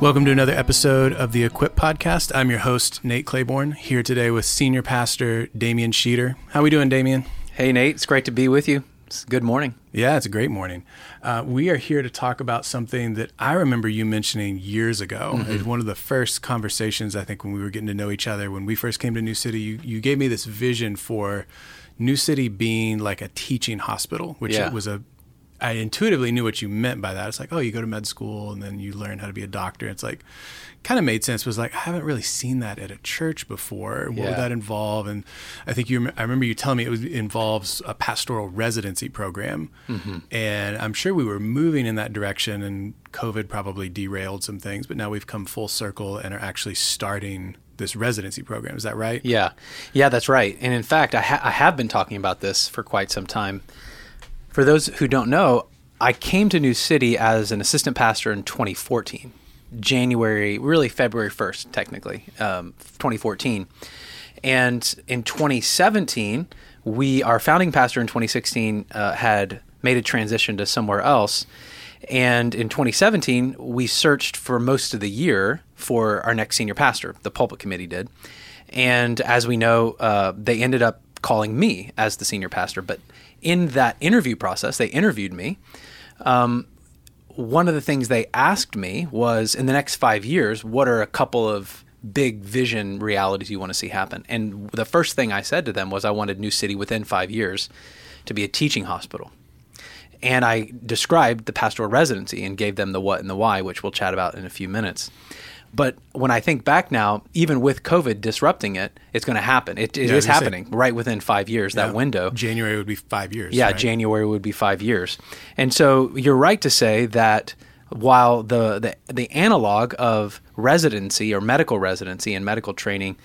Welcome to another episode of the Equip Podcast. I'm your host, Nate Claiborne, here today with Senior Pastor Damian Sheeter. How are we doing, Damian? Hey, Nate. It's great to be with you. It's good morning. Yeah, it's a great morning. Uh, we are here to talk about something that I remember you mentioning years ago. Mm-hmm. It was one of the first conversations, I think, when we were getting to know each other. When we first came to New City, you, you gave me this vision for New City being like a teaching hospital, which yeah. was a I intuitively knew what you meant by that. It's like, oh, you go to med school and then you learn how to be a doctor. It's like, kind of made sense. Was like, I haven't really seen that at a church before. What yeah. would that involve? And I think you, I remember you telling me it was, involves a pastoral residency program. Mm-hmm. And I'm sure we were moving in that direction and COVID probably derailed some things, but now we've come full circle and are actually starting this residency program. Is that right? Yeah. Yeah, that's right. And in fact, I, ha- I have been talking about this for quite some time for those who don't know, I came to New City as an assistant pastor in 2014, January, really February 1st, technically, um, 2014. And in 2017, we, our founding pastor in 2016, uh, had made a transition to somewhere else. And in 2017, we searched for most of the year for our next senior pastor. The pulpit committee did. And as we know, uh, they ended up calling me as the senior pastor. But in that interview process, they interviewed me. Um, one of the things they asked me was in the next five years, what are a couple of big vision realities you want to see happen? And the first thing I said to them was I wanted New City within five years to be a teaching hospital. And I described the pastoral residency and gave them the what and the why, which we'll chat about in a few minutes. But when I think back now, even with COVID disrupting it, it's going to happen. It, it yeah, is happening say, right within five years, yeah, that window. January would be five years. Yeah, right? January would be five years. And so you're right to say that while the, the, the analog of residency or medical residency and medical training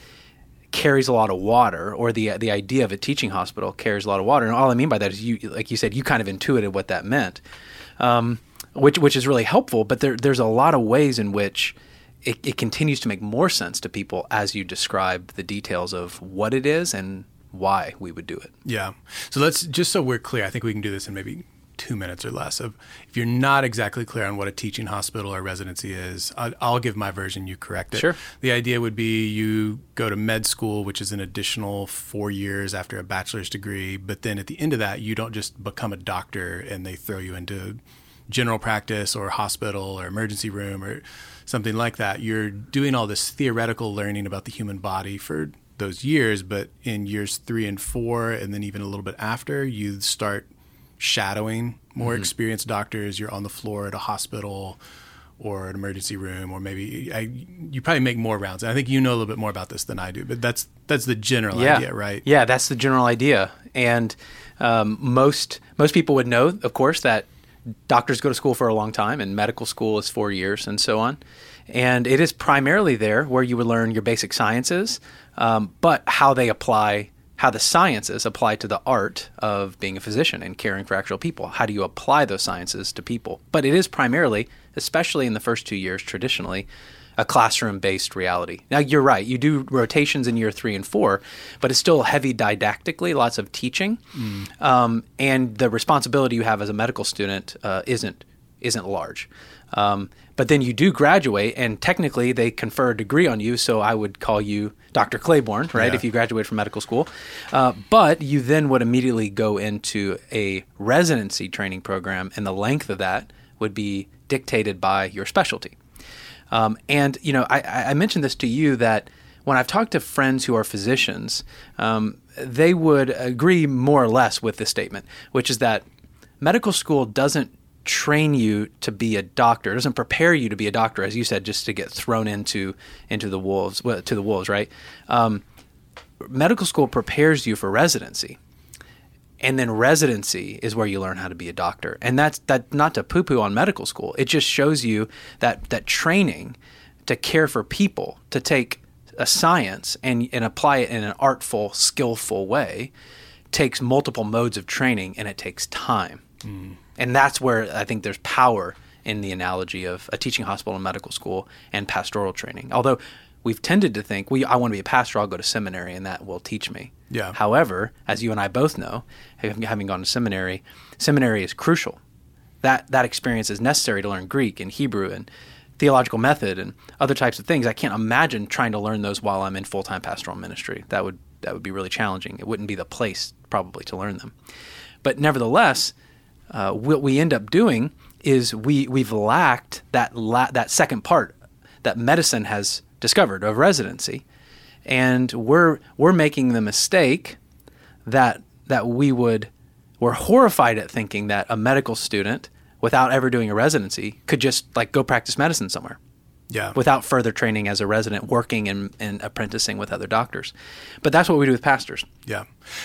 carries a lot of water, or the the idea of a teaching hospital carries a lot of water. And all I mean by that is you, like you said, you kind of intuited what that meant, um, which which is really helpful. But there, there's a lot of ways in which it, it continues to make more sense to people as you describe the details of what it is and why we would do it. Yeah. So let's just so we're clear. I think we can do this in maybe two minutes or less. Of if you're not exactly clear on what a teaching hospital or residency is, I'll, I'll, give my version. You correct it. Sure. The idea would be you go to med school, which is an additional four years after a bachelor's degree, but then at the end of that, you don't just become a doctor and they throw you into general practice or hospital or emergency room or something like that. You're doing all this theoretical learning about the human body for those years, but in years three and four, and then even a little bit after, you start shadowing more mm-hmm. experienced doctors. You're on the floor at a hospital or an emergency room, or maybe I, you probably make more rounds. And I think you know a little bit more about this than I do, but that's that's the general yeah. idea, right? Yeah, that's the general idea. And um, most most people would know, of course, that doctors go to school for a long time, and medical school is four years, and so on. And it is primarily there where you would learn your basic sciences, um, but how they apply, how the sciences apply to the art of being a physician and caring for actual people. How do you apply those sciences to people? But it is primarily, especially in the first two years, traditionally, a classroom based reality. Now, you're right, you do rotations in year three and four, but it's still heavy didactically, lots of teaching. Mm. Um, and the responsibility you have as a medical student uh, isn't, isn't large. Um, but then you do graduate, and technically they confer a degree on you. So I would call you Dr. Claiborne, right? Yeah. If you graduate from medical school. Uh, but you then would immediately go into a residency training program, and the length of that would be dictated by your specialty. Um, and you know, I, I, mentioned this to you that when I've talked to friends who are physicians, um, they would agree more or less with this statement, which is that medical school doesn't train you to be a doctor. It doesn't prepare you to be a doctor, as you said, just to get thrown into into the wolves well, to the wolves, right? Um, medical school prepares you for residency and then residency is where you learn how to be a doctor. And that's that not to poo poo on medical school. It just shows you that that training to care for people to take a science and and apply it in an artful skillful way takes multiple modes of training and it takes time. Mm. and that's where i think there's power in the analogy of a teaching hospital and medical school and pastoral training. Although we've tended to think we I want to be a pastor, I'll go to seminary and that will teach me. Yeah. However, as you and I both know, having gone to seminary, seminary is crucial. That that experience is necessary to learn Greek and Hebrew and theological method and other types of things. I can't imagine trying to learn those while I'm in full time pastoral ministry. That would that would be really challenging. It wouldn't be the place probably to learn them. But nevertheless, uh, what we end up doing is we we've lacked that la- that second part that medicine has discovered of residency, and we're we're making the mistake that that we would we're horrified at thinking that a medical student without ever doing a residency could just like go practice medicine somewhere Yeah. without further training as a resident working and, and apprenticing with other doctors but that's what we do with pastors Yeah.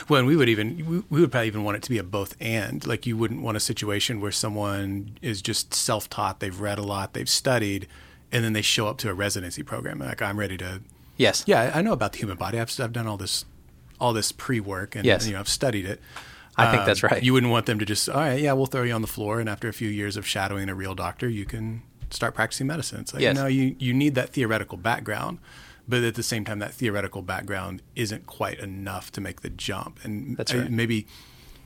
Well, and we would even we, we would probably even want it to be a both and. Like you wouldn't want a situation where someone is just self-taught, they've read a lot, they've studied, and then they show up to a residency program like I'm ready to yes Yeah, I know about the human body. I've I've done all this all this pre-work and Yes. you know, I've studied it. I think that's um, right. You wouldn't want them to just, all right, yeah, we'll throw you on the floor, and after a few years of shadowing a real doctor, you can start practicing medicine. It's like, Yes. no, you, you need that theoretical background, but at the same time, that theoretical background isn't quite enough to make the jump. And That's right. maybe,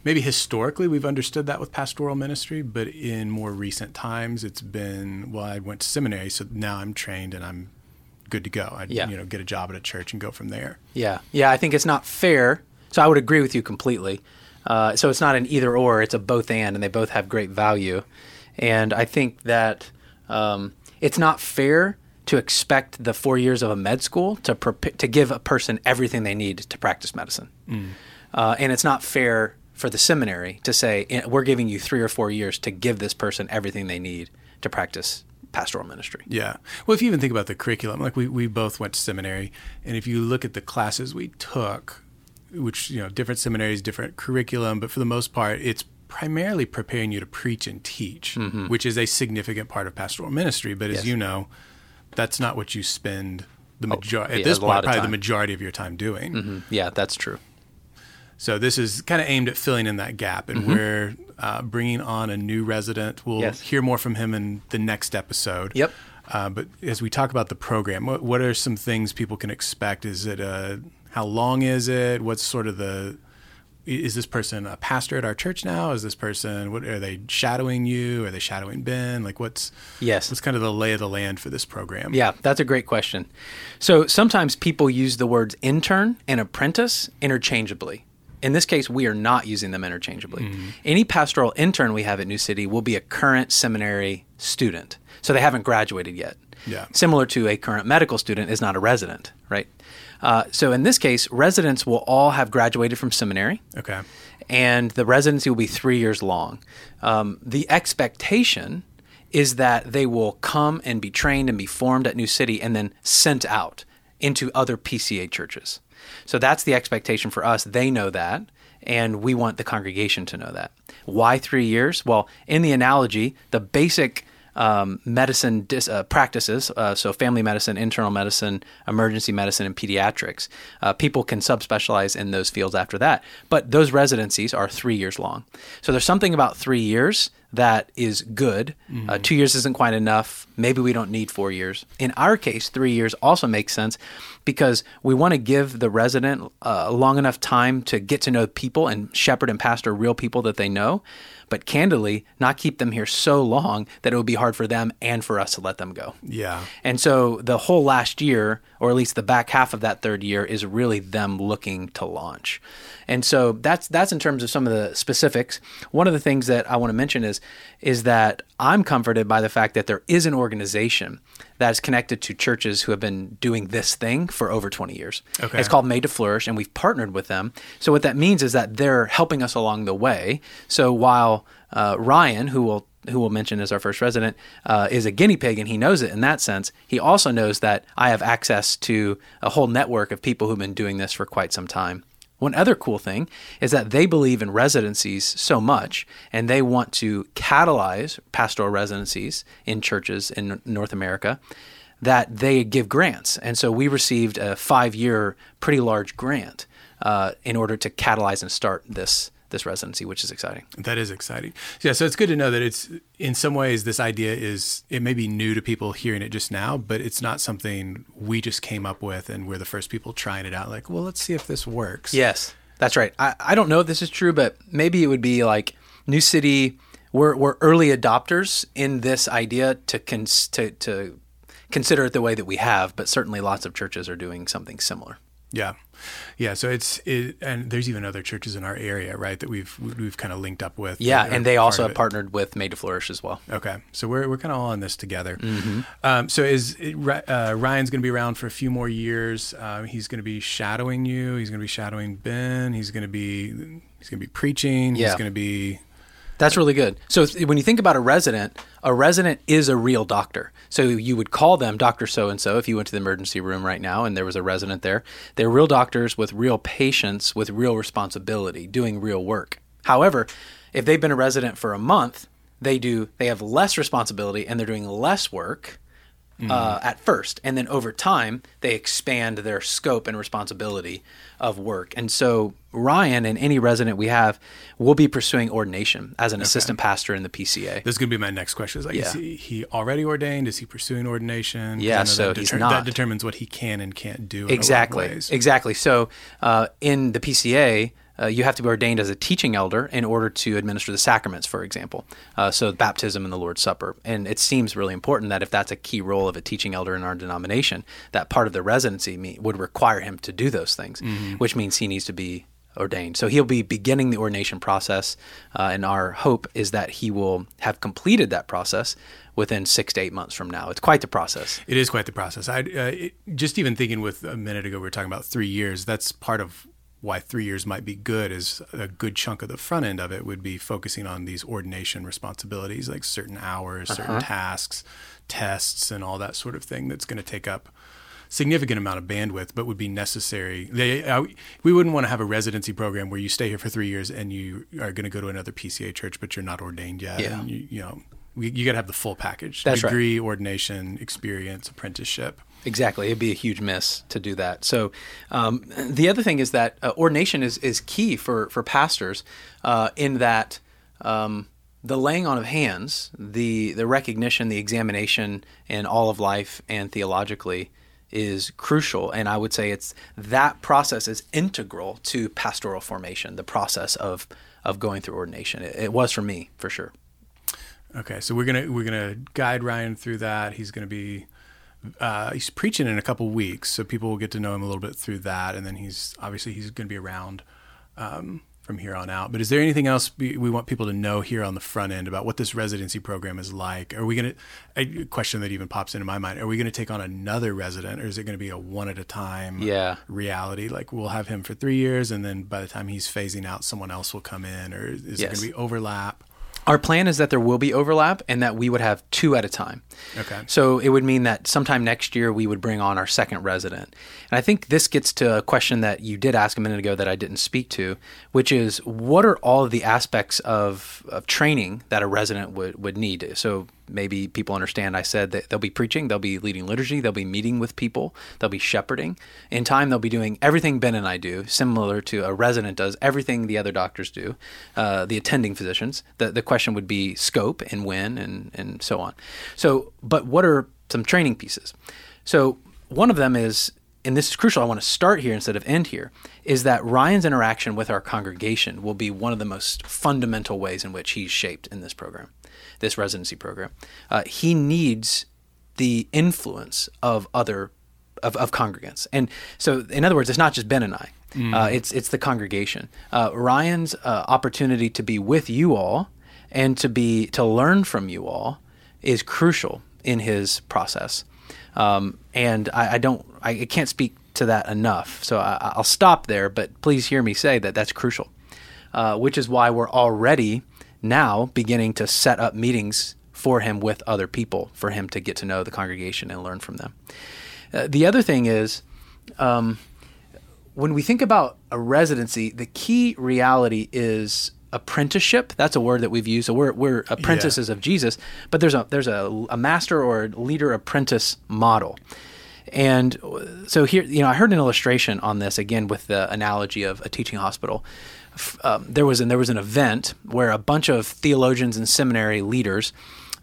maybe historically we've understood that with pastoral ministry, but in more recent times, it's been, well, I went to seminary, so now I'm trained and I'm good to go. I, Yeah. you know, get a job at a church and go from there. Yeah, yeah. I think it's not fair. So I would agree with you completely. Uh, so it's not an either or; it's a both and, and they both have great value. And I think that um, it's not fair to expect the four years of a med school to to give a person everything they need to practice medicine. Uh, and it's not fair for the seminary to say "Eh, we're giving you three or four years to give this person everything they need to practice pastoral ministry. Yeah. Well, if you even think about the curriculum, like we, we both went to seminary, and if you look at the classes we took, which, you know, different seminaries, different curriculum, but for the most part, it's primarily preparing you to preach and teach, which is a significant part of pastoral ministry. But as Yes. you know, that's not what you spend the majority, yeah, at this point, probably the majority of your time doing. Mm, Yeah, that's true. So this is kind of aimed at filling in that gap, and we're uh, bringing on a new resident. We'll Mm-hmm. Yes. hear more from him in the next episode. Yep. Uh, but as we talk about the program, what, what are some things people can expect? Is it a how long is it? What's sort of the is this person a pastor at our church now? Is this person what are they shadowing you? Are they shadowing Ben? Like what's Yes. what's kind of the lay of the land for this program? Yeah, that's a great question. So sometimes people use the words intern and apprentice interchangeably. In this case, we are not using them interchangeably. Any pastoral intern we have at New City will be a current seminary student. So they haven't graduated yet. Yeah. Similar to a current medical student is not a resident, right? Uh, so in this case, residents will all have graduated from seminary Okay. and the residency will be three years long. Um, the expectation is that they will come and be trained and be formed at New City and then sent out into other PCA churches. So that's the expectation for us. They know that, and we want the congregation to know that. Why three years? Well, in the analogy, the basic um, medicine dis- uh, practices, uh, so family medicine, internal medicine, emergency medicine, and pediatrics. Uh, people can subspecialize in those fields after that, but those residencies are three years long. So there's something about three years that is good. Uh, two years isn't quite enough. Maybe we don't need four years. In our case, three years also makes sense because we want to give the resident uh, long enough time to get to know people and shepherd and pastor real people that they know, but candidly, not keep them here so long that it would be hard for them and for us to let them go. Yeah. And so the whole last year, or at least the back half of that third year, is really them looking to launch. And so that's that's in terms of some of the specifics. One of the things that I want to mention is is that I'm comforted by the fact that there is an organization that's connected to churches who have been doing this thing for over 20 years. Okay. It's called Made to Flourish, and we've partnered with them. So what that means is that they're helping us along the way. So while uh, Ryan, who will who we'll mention as our first resident, uh, is a guinea pig, and he knows it in that sense. He also knows that I have access to a whole network of people who've been doing this for quite some time. One other cool thing is that they believe in residencies so much, and they want to catalyze pastoral residencies in churches in North America that they give grants. And so we received a five year, pretty large grant uh, in order to catalyze and start this this residency, which is exciting. That is exciting. Yeah, so it's good to know that it's in some ways this idea is it may be new to people hearing it just now, but it's not something we just came up with and we're the first people trying it out. Like, well, let's see if this works. Yes, that's right. I, I don't know if this is true, but maybe it would be like New City. We're, we're early adopters in this idea to cons- to, to consider it the way that we have, but certainly lots of churches are doing something similar. Yeah, yeah. So it's it, and there's even other churches in our area, right, that we've we've kind of linked up with. Yeah, and they also have partnered with Made to Flourish as well. Okay, so we're we're kind of all in this together. Mm-hmm. Um, so is uh, Ryan's going to be around for a few more years? Um, he's going to be shadowing you. He's going to be shadowing Ben. He's going to be he's going to be preaching. He's going to be That's really good. So when you think about a resident, a resident is a real doctor. So you would call them Doctor So and So if you went to the emergency room right now and there was a resident there. They're real doctors with real patients with real responsibility, doing real work. However, if they've been a resident for a month, they do they have less responsibility and they're doing less work. Uh, at first, and then over time, they expand their scope and responsibility of work. And so, Ryan and any resident we have will be pursuing ordination as an assistant pastor in the PCA. This is going to be my next question. Is like, is he, he already ordained? Is he pursuing ordination? Yeah, so that he's That determines what he can and can't do. In a lot of Exactly. ways. Exactly. So, uh, in the PCA, uh, you have to be ordained as a teaching elder in order to administer the sacraments, for example. Uh, so, baptism and the Lord's Supper. And it seems really important that if that's a key role of a teaching elder in our denomination, that part of the residency me- would require him to do those things, which means he needs to be ordained. So, he'll be beginning the ordination process. Uh, and our hope is that he will have completed that process within six to eight months from now. It's quite the process. It is quite the process. I uh, it, just even thinking with a minute ago, we were talking about three years. That's part of why three years might be good. Is a good chunk of the front end of it would be focusing on these ordination responsibilities, like certain hours, certain tasks, tests, and all that sort of thing. That's going to take up significant amount of bandwidth, but would be necessary. They, uh, we wouldn't want to have a residency program where you stay here for three years and you are going to go to another PCA church, but you're not ordained yet. Yeah. And you, you know, we, you got to have the full package: That's right. degree, ordination, experience, apprenticeship. Exactly, it'd be a huge miss to do that. So, um, the other thing is that uh, ordination is is key for for pastors, uh, in that um, the laying on of hands, the the recognition, the examination in all of life and theologically is crucial. And I would say it's that process is integral to pastoral formation. The process of of going through ordination. It, it was for me for sure. Okay, so we're gonna we're gonna guide Ryan through that. He's gonna be uh, he's preaching in a couple weeks, so people will get to know him a little bit through that, and then he's obviously he's going to be around um, from here on out. But is there anything else we, we want people to know here on the front end about what this residency program is like? Are we going to a question that even pops into my mind? Are we going to take on another resident, or is it going to be a one at a time Yeah. reality? Like we'll have him for three years, and then by the time he's phasing out, someone else will come in, or is there Yes. going to be overlap? Our plan is that there will be overlap and that we would have two at a time. Okay. So it would mean that sometime next year we would bring on our second resident. And I think this gets to a question that you did ask a minute ago that I didn't speak to, which is what are all of the aspects of, of training that a resident would, would need? So maybe people understand I said that they'll be preaching, they'll be leading liturgy, they'll be meeting with people, they'll be shepherding. In time, they'll be doing everything Ben and I do, similar to a resident does everything the other doctors do, uh, the attending physicians. The, the question would be scope and when and, and so on. So, but what are some training pieces? So, one of them is, and this is crucial, I want to start here instead of end here, is that Ryan's interaction with our congregation will be one of the most fundamental ways in which he's shaped in this program, this residency program. Uh, he needs the influence of other of, of congregants, and so in other words, it's not just Ben and I. Uh, it's it's the congregation. Uh, Ryan's uh, opportunity to be with you all and to be to learn from you all is crucial in his process. Um, and I, I don't, I can't speak to that enough. So I, I'll stop there. But please hear me say that that's crucial, uh, which is why we're already now beginning to set up meetings for him with other people for him to get to know the congregation and learn from them. Uh, the other thing is. Um, when we think about a residency, the key reality is apprenticeship. That's a word that we've used. So we're, we're apprentices of Jesus, but there's a there's a, a master or a leader apprentice model. And so here, you know, I heard an illustration on this again with the analogy of a teaching hospital. Um, there was an, there was an event where a bunch of theologians and seminary leaders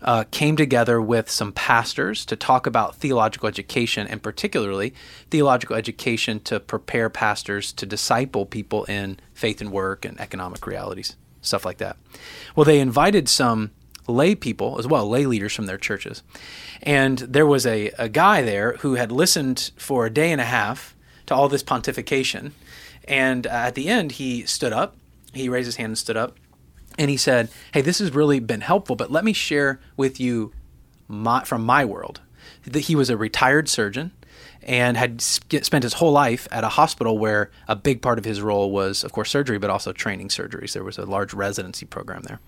uh, came together with some pastors to talk about theological education, and particularly theological education to prepare pastors to disciple people in faith and work and economic realities, stuff like that. Well, they invited some lay people as well, lay leaders from their churches. And there was a, a guy there who had listened for a day and a half to all this pontification. And uh, at the end, he stood up, he raised his hand and stood up, and he said, Hey, this has really been helpful, but let me share with you my, from my world. That he was a retired surgeon and had spent his whole life at a hospital where a big part of his role was, of course, surgery, but also training surgeries. There was a large residency program there.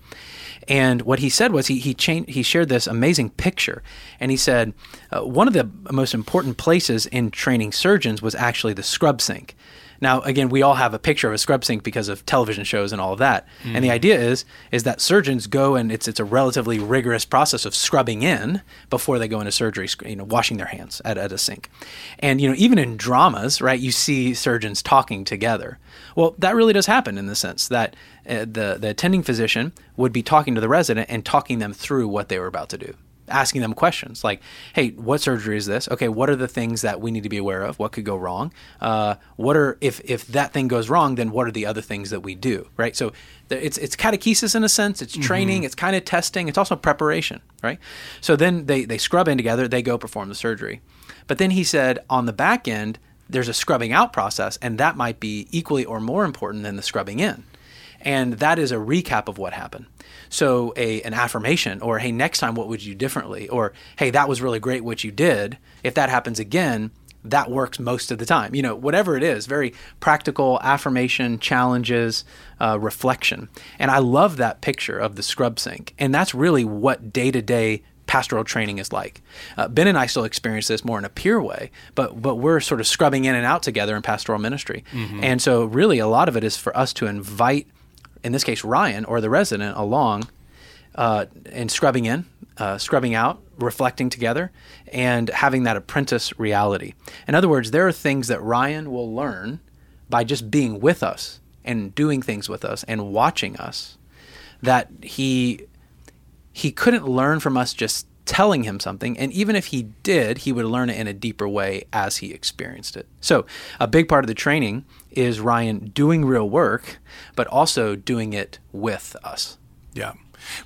And what he said was he he, changed, he shared this amazing picture, and he said uh, one of the most important places in training surgeons was actually the scrub sink. Now, again, we all have a picture of a scrub sink because of television shows and all of that. Mm. And the mm. idea is is that surgeons go and it's it's a relatively rigorous process of scrubbing in before they go into surgery, you know, washing their hands at, at a sink. And you know, even in dramas, right, you see surgeons talking together. Well, that really does happen in the sense that uh, the the attending physician would be talking to the resident and talking them through what they were about to do asking them questions like, "Hey, what surgery is this? Okay, what are the things that we need to be aware of? What could go wrong? Uh, what are if if that thing goes wrong, then what are the other things that we do? Right? So it's it's catechesis in a sense. It's training. Mm-hmm. It's kind of testing. It's also preparation. Right? So then they they scrub in together. They go perform the surgery. But then he said on the back end, there's a scrubbing out process, and that might be equally or more important than the scrubbing in. And that is a recap of what happened. So a an affirmation or hey next time what would you do differently or hey that was really great what you did. If that happens again, that works most of the time. You know, whatever it is, very practical affirmation, challenges, uh, reflection. And I love that picture of the scrub sink. And that's really what day to day pastoral training is like. Uh, ben and I still experience this more in a peer way, but but we're sort of scrubbing in and out together in pastoral ministry. Mm-hmm. And so really a lot of it is for us to invite in this case, Ryan or the resident along uh, and scrubbing in, uh, scrubbing out, reflecting together, and having that apprentice reality. In other words, there are things that Ryan will learn by just being with us and doing things with us and watching us that he he couldn't learn from us just telling him something. And even if he did, he would learn it in a deeper way as he experienced it. So, a big part of the training is Ryan doing real work, but also doing it with us. Yeah.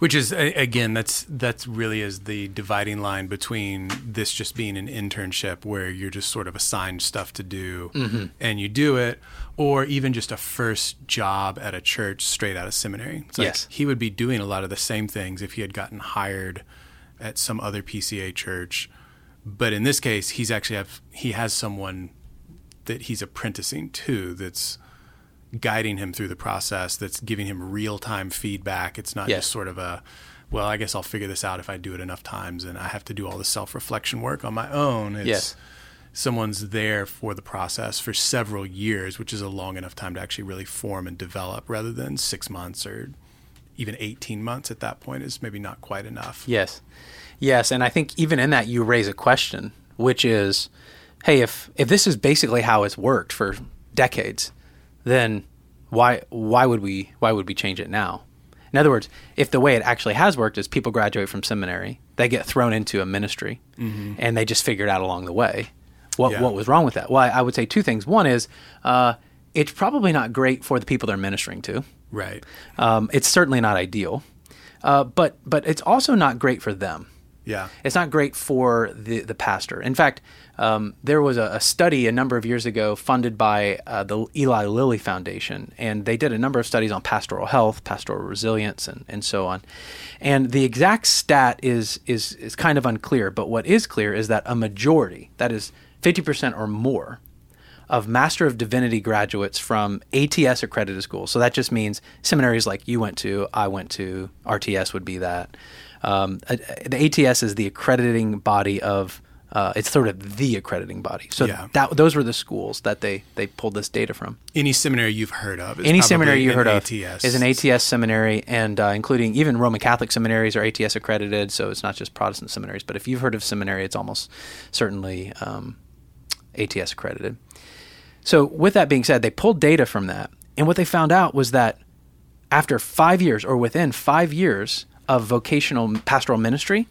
Which is again, that's that's really is the dividing line between this just being an internship where you're just sort of assigned stuff to do mm-hmm. and you do it, or even just a first job at a church straight out of seminary. It's like yes, he would be doing a lot of the same things if he had gotten hired at some other PCA church. But in this case, he's actually have he has someone that he's apprenticing to that's guiding him through the process, that's giving him real time feedback. It's not just sort of a well, I guess I'll figure this out if I do it enough times and I have to do all the self reflection work on my own. It's yes. someone's there for the process for several years, which is a long enough time to actually really form and develop rather than six months or even 18 months at that point is maybe not quite enough. Yes. Yes. And I think even in that, you raise a question, which is hey, if, if this is basically how it's worked for decades, then why, why, would we, why would we change it now? In other words, if the way it actually has worked is people graduate from seminary, they get thrown into a ministry, mm-hmm. and they just figure it out along the way. What, yeah. what was wrong with that? Well, I, I would say two things. One is uh, it's probably not great for the people they're ministering to. Right. Um, it's certainly not ideal, uh, but but it's also not great for them. Yeah. It's not great for the the pastor. In fact, um, there was a, a, study a number of years ago funded by uh, the Eli Lilly Foundation, and they did a number of studies on pastoral health, pastoral resilience, and, and so on. And the exact stat is is is kind of unclear, but what is clear is that a majority, that is 50% or more, of Master of Divinity graduates from ATS accredited schools. So that just means seminaries like you went to, I went to, RTS would be that. Um, the ATS is the accrediting body of. Uh, it's sort of the accrediting body. So yeah. that those were the schools that they they pulled this data from. Any seminary you've heard of, any seminary you heard ATS. of, is an ATS seminary, and uh, including even Roman Catholic seminaries are ATS accredited. So it's not just Protestant seminaries. But if you've heard of seminary, it's almost certainly um, ATS accredited. So, with that being said, they pulled data from that. And what they found out was that after five years, or within five years of vocational pastoral ministry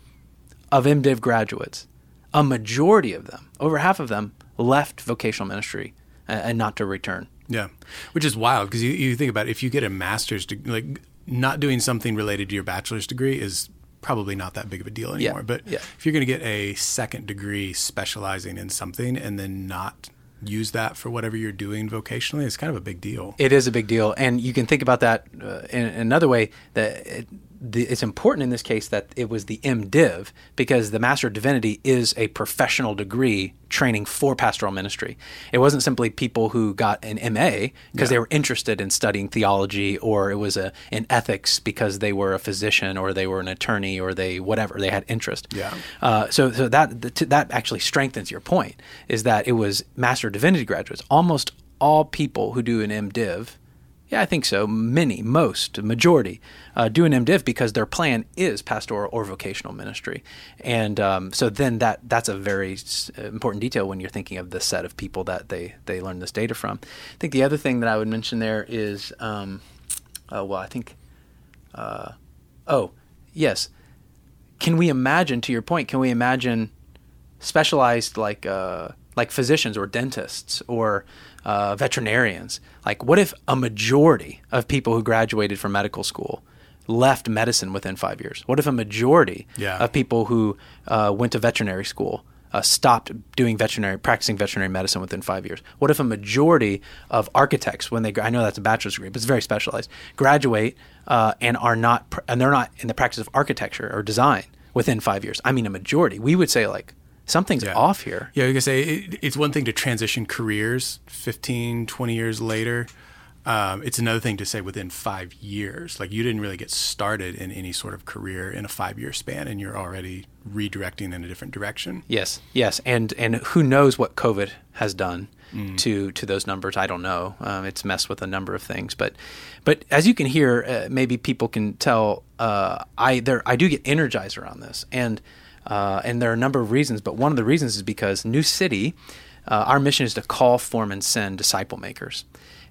of MDiv graduates, a majority of them, over half of them, left vocational ministry and not to return. Yeah, which is wild because you, you think about it, if you get a master's degree, like not doing something related to your bachelor's degree is probably not that big of a deal anymore. But yeah. if you're going to get a second degree specializing in something and then not use that for whatever you're doing vocationally, it's kind of a big deal. It is a big deal, and you can think about that uh, in another way. That it, the, it's important in this case that it was the MDiv because the Master of Divinity is a professional degree training for pastoral ministry. It wasn't simply people who got an MA because Yeah. they were interested in studying theology, or it was a in ethics because they were a physician, or they were an attorney, or they whatever they had interest. Yeah. Uh, so so that that actually strengthens your point is that it was Master of Divinity graduates. Almost all people who do an MDiv, yeah, I think so. Many, most, majority uh, do an MDiv because their plan is pastoral or vocational ministry, and um, so then that that's a very important detail when you're thinking of the set of people that they they learn this data from. I think the other thing that I would mention there is, um, uh, well, I think, uh, oh, yes, can we imagine to your point can we imagine specialized like uh, like physicians or dentists or uh, veterinarians like what if a majority of people who graduated from medical school left medicine within five years? What if a majority Yeah. of people who uh, went to veterinary school uh, stopped doing veterinary practicing veterinary medicine within five years? What if a majority of architects when they i know that's a bachelor's degree but it's very specialized graduate uh, and are not and they're not in the practice of architecture or design within five years? I mean a majority. We would say like something's Yeah. off here Yeah, like I say, it, it's one thing to transition careers 15, 20 years later. Um, it's another thing to say within five years. Like you didn't really get started in any sort of career in a five year span and you're already redirecting in a different direction. Yes, yes, and and who knows what COVID has done Mm. to to those numbers? I don't know. Um, it's messed with a number of things, but but as you can hear, uh, maybe people can tell. Uh, I there I do get energized around this, and uh, and there are a number of reasons, but one of the reasons is because New City, uh, our mission is to call, form, and send disciple makers.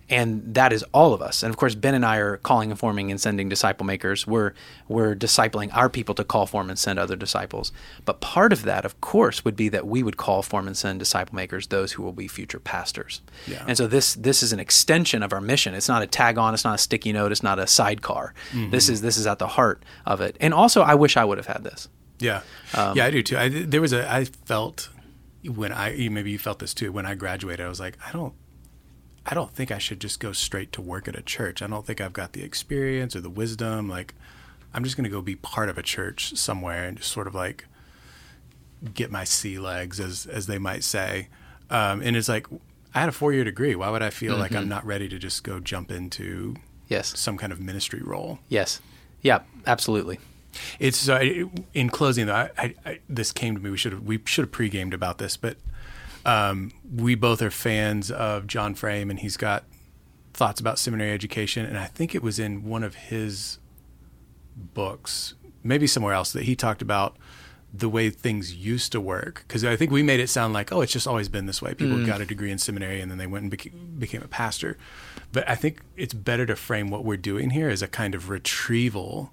And that is all of us. And of course, Ben and I are calling, informing, and sending disciple makers. We're we're discipling our people to call, form, and send other disciples. But part of that, of course, would be that we would call, form, and send disciple makers, those who will be future pastors. Yeah. And so this this is an extension of our mission. It's not a tag on. It's not a sticky note. It's not a sidecar. This is this is at the heart of it. And also, I wish I would have had this. Yeah, Um, yeah, I do too. I, there was a I felt when I maybe you felt this too when I graduated. I was like, I don't, I don't think I should just go straight to work at a church. I don't think I've got the experience or the wisdom. Like, I'm just going to go be part of a church somewhere and just sort of like get my sea legs, as as they might say. Um, and it's like I had a four year degree. Why would I feel like I'm not ready to just go jump into Yes. some kind of ministry role? Yes. Yeah. Absolutely. It's uh, in closing though. I, I, this came to me. We should have we should have pre-gamed about this, but um, we both are fans of John Frame, and he's got thoughts about seminary education. And I think it was in one of his books, maybe somewhere else, that he talked about the way things used to work. Because I think we made it sound like, oh, it's just always been this way. People got a degree in seminary and then they went and beca- became a pastor. But I think it's better to frame what we're doing here as a kind of retrieval.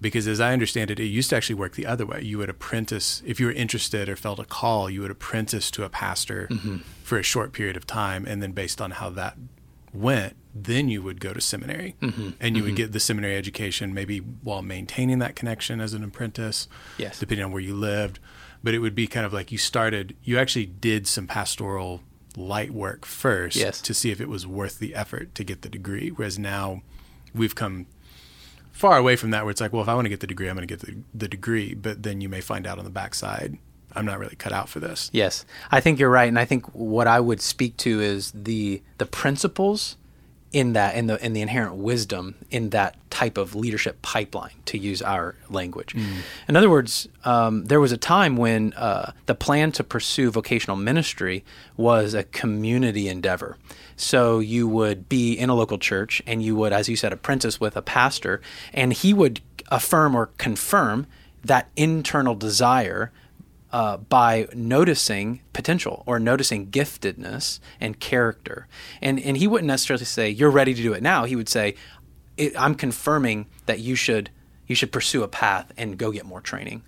Because as I understand it, it used to actually work the other way. You would apprentice, if you were interested or felt a call, you would apprentice to a pastor mm-hmm. for a short period of time. And then based on how that went, then you would go to seminary mm-hmm. and you would mm-hmm. get the seminary education maybe while maintaining that connection as an apprentice, Yes. depending on where you lived. But it would be kind of like you started, you actually did some pastoral light work first Yes. to see if it was worth the effort to get the degree. Whereas now we've come far away from that where it's like, well, if I want to get the degree, I'm going to get the, the degree. But then you may find out on the backside, I'm not really cut out for this. Yes, I think you're right, and I think what I would speak to is the the principles in that in the in the inherent wisdom in that type of leadership pipeline, to use our language. In other words, um, there was a time when uh, the plan to pursue vocational ministry was a community endeavor. So you would be in a local church, and you would, as you said, apprentice with a pastor, and he would affirm or confirm that internal desire uh, by noticing potential or noticing giftedness and character. And, and he wouldn't necessarily say, You're ready to do it now. He would say, "It- I'm confirming that you should, you should pursue a path and go get more training.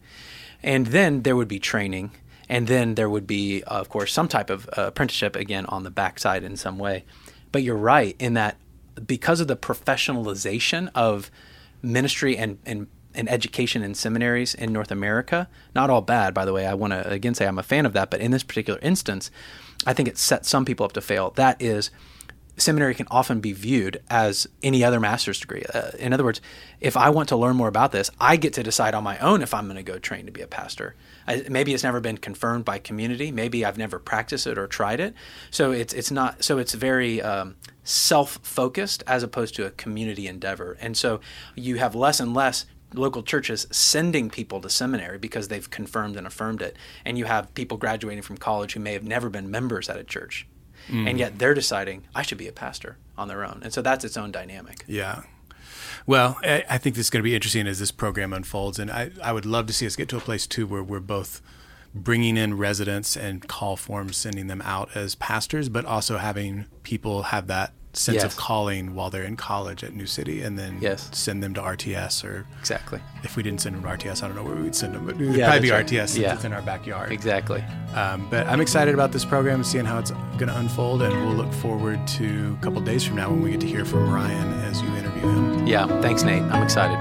And then there would be training. And then there would be, of course, some type of uh, apprenticeship again on the backside in some way. But you're right in that because of the professionalization of ministry and, and in education in seminaries in North America. Not all bad, by the way. I want to again say I'm a fan of that, but in this particular instance, I think it sets some people up to fail. That is, seminary can often be viewed as any other master's degree. Uh, in other words, if I want to learn more about this, I get to decide on my own if I'm going to go train to be a pastor. I, maybe it's never been confirmed by community. Maybe I've never practiced it or tried it. So it's it's not. So it's very um, self-focused as opposed to a community endeavor. And so you have less and less local churches sending people to seminary because they've confirmed and affirmed it. And you have people graduating from college who may have never been members at a church. Mm. And yet they're deciding, I should be a pastor on their own. And so that's its own dynamic. Yeah. Well, I think this is going to be interesting as this program unfolds. And I, I would love to see us get to a place, too, where we're both bringing in residents and call forms, sending them out as pastors, but also having people have that sense yes. of calling while they're in college at New City, and then yes. send them to RTS or exactly. If we didn't send them to RTS, I don't know where we would send them, but it would yeah, probably be right. RTS yeah. it's in our backyard. Exactly. Um, but I'm excited about this program, and seeing how it's going to unfold, and we'll look forward to a couple days from now when we get to hear from Ryan as you interview him. Yeah. Thanks, Nate. I'm excited.